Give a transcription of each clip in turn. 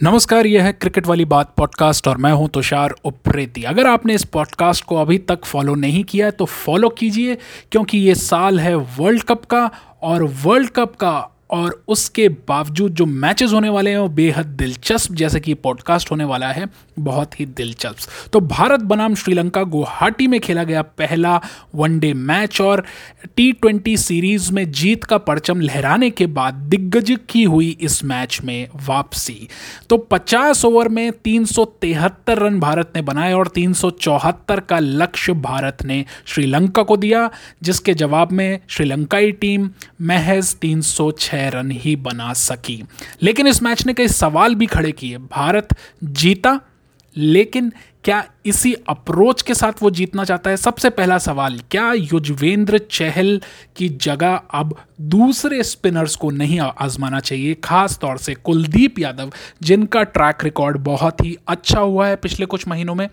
नमस्कार, यह है क्रिकेट वाली बात पॉडकास्ट और मैं हूँ तुषार उप्रेती। अगर आपने इस पॉडकास्ट को अभी तक फॉलो नहीं किया है तो फॉलो कीजिए, क्योंकि ये साल है वर्ल्ड कप का और वर्ल्ड कप का और उसके बावजूद जो मैचेस होने वाले हैं, वो बेहद दिलचस्प, जैसे कि पॉडकास्ट होने वाला है, बहुत ही दिलचस्प। तो भारत बनाम श्रीलंका गुवाहाटी में खेला गया पहला वनडे मैच और टी ट्वेंटी सीरीज़ में जीत का परचम लहराने के बाद दिग्गज की हुई इस मैच में वापसी। तो 50 ओवर में तीन सौ तिहत्तर रन भारत ने बनाए और तीन सौ चौहत्तर का लक्ष्य भारत ने श्रीलंका को दिया, जिसके जवाब में श्रीलंकाई टीम महज तीन रन ही बना सकी। लेकिन इस मैच ने कई सवाल भी खड़े किए। भारत जीता, लेकिन क्या इसी अप्रोच के साथ वो जीतना चाहता है? सबसे पहला सवाल, क्या युजवेंद्र चहल की जगह अब दूसरे स्पिनर्स को नहीं आजमाना चाहिए? खास तौर से कुलदीप यादव, जिनका ट्रैक रिकॉर्ड बहुत ही अच्छा हुआ है पिछले कुछ महीनों में।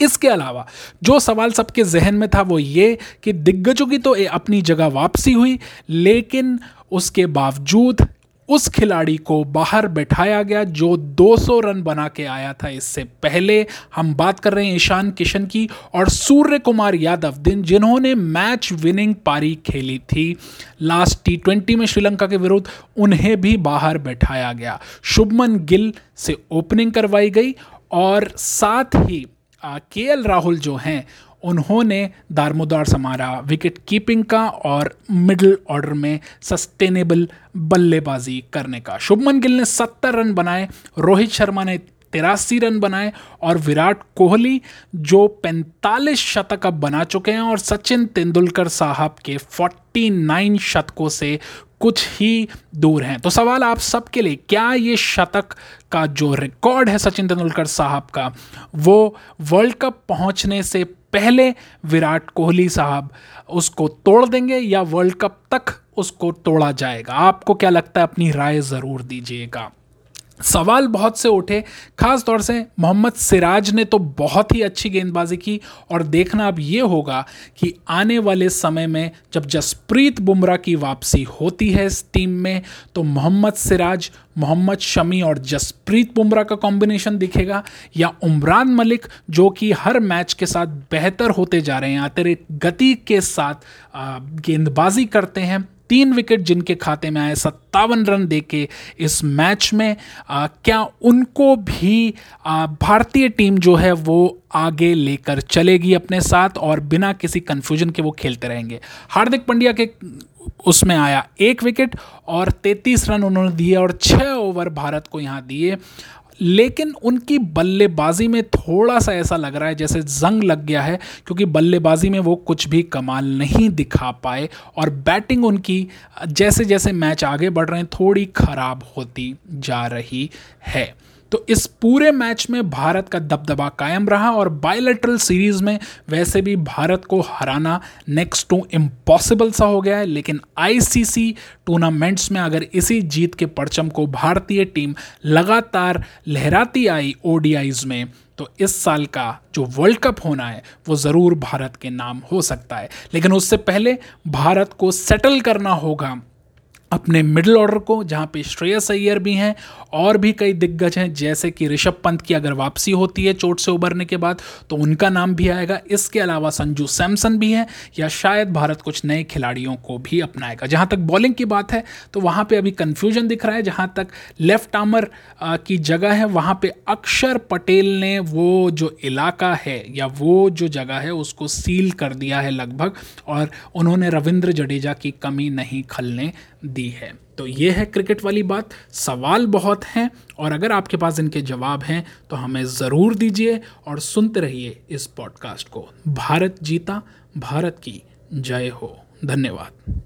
इसके अलावा, जो सवाल सबके जहन में था वो ये कि दिग्गजों की तो अपनी जगह वापसी हुई, लेकिन उसके बावजूद उस खिलाड़ी को बाहर बैठाया गया जो 200 रन बना के आया था। इससे पहले हम बात कर रहे हैं ईशान किशन की और सूर्य कुमार यादव, दिन जिन्होंने मैच विनिंग पारी खेली थी लास्ट टी ट्वेंटी में श्रीलंका के विरुद्ध, उन्हें भी बाहर बैठाया गया। शुभमन गिल से ओपनिंग करवाई गई और साथ ही के एल राहुल जो हैं, उन्होंने दारमोदार समारा विकेट कीपिंग का और मिडिल ऑर्डर में सस्टेनेबल बल्लेबाजी करने का। शुभमन गिल ने सत्तर रन बनाए, रोहित शर्मा ने तिरासी रन बनाए और विराट कोहली जो 45 शतक अब बना चुके हैं और सचिन तेंदुलकर साहब के 49 शतकों से कुछ ही दूर हैं। तो सवाल आप सबके लिए, क्या ये शतक का जो रिकॉर्ड है सचिन तेंदुलकर साहब का, वो वर्ल्ड कप पहुँचने से पहले विराट कोहली साहब उसको तोड़ देंगे या वर्ल्ड कप तक उसको तोड़ा जाएगा? आपको क्या लगता है, अपनी राय ज़रूर दीजिएगा। सवाल बहुत से उठे, खास तौर से मोहम्मद सिराज ने तो बहुत ही अच्छी गेंदबाजी की और देखना अब ये होगा कि आने वाले समय में जब जसप्रीत बुमराह की वापसी होती है इस टीम में तो मोहम्मद सिराज, मोहम्मद शमी और जसप्रीत बुमराह का कॉम्बिनेशन दिखेगा, या उमरान मलिक, जो कि हर मैच के साथ बेहतर होते जा रहे हैं आते गति के साथ गेंदबाजी करते हैं तीन विकेट जिनके खाते में आए सत्तावन रन दे के इस मैच में आ, क्या उनको भी भारतीय टीम जो है वो आगे लेकर चलेगी अपने साथ और बिना किसी कन्फ्यूज़न के वो खेलते रहेंगे। हार्दिक पंड्या के उसमें आया एक विकेट और 33 रन उन्होंने दिए और छः ओवर भारत को यहाँ दिए। लेकिन उनकी बल्लेबाजी में थोड़ा सा ऐसा लग रहा है जैसे जंग लग गया है, क्योंकि बल्लेबाजी में वो कुछ भी कमाल नहीं दिखा पाए और बैटिंग उनकी जैसे जैसे मैच आगे बढ़ रहे हैं, थोड़ी खराब होती जा रही है। तो इस पूरे मैच में भारत का दबदबा कायम रहा और बायोलेट्रल सीरीज़ में वैसे भी भारत को हराना नेक्स्ट टू इम्पॉसिबल सा हो गया है, लेकिन आईसीसी टूर्नामेंट्स में अगर इसी जीत के परचम को भारतीय टीम लगातार लहराती आई ओडीआईज में तो इस साल का जो वर्ल्ड कप होना है, वो ज़रूर भारत के नाम हो सकता है। लेकिन उससे पहले भारत को सेटल करना होगा। अपने मिडिल ऑर्डर को, जहाँ पे श्रेयस अय्यर भी हैं और भी कई दिग्गज हैं, जैसे कि ऋषभ पंत की अगर वापसी होती है चोट से उबरने के बाद तो उनका नाम भी आएगा। इसके अलावा संजू सैमसन भी हैं, या शायद भारत कुछ नए खिलाड़ियों को भी अपनाएगा। जहाँ तक बॉलिंग की बात है तो वहाँ पे अभी कन्फ्यूज़न दिख रहा है। जहाँ तक लेफ़्ट आर्मर की जगह है, वहाँ पर अक्षर पटेल ने वो जो इलाका है, या वो जो जगह है, उसको सील कर दिया है लगभग, और उन्होंने रविंद्र जडेजा की कमी नहीं खलने दी है। तो ये है क्रिकेट वाली बात। सवाल बहुत हैं और अगर आपके पास इनके जवाब हैं तो हमें ज़रूर दीजिए और सुनते रहिए इस पॉडकास्ट को। भारत जीता, भारत की जय हो। धन्यवाद।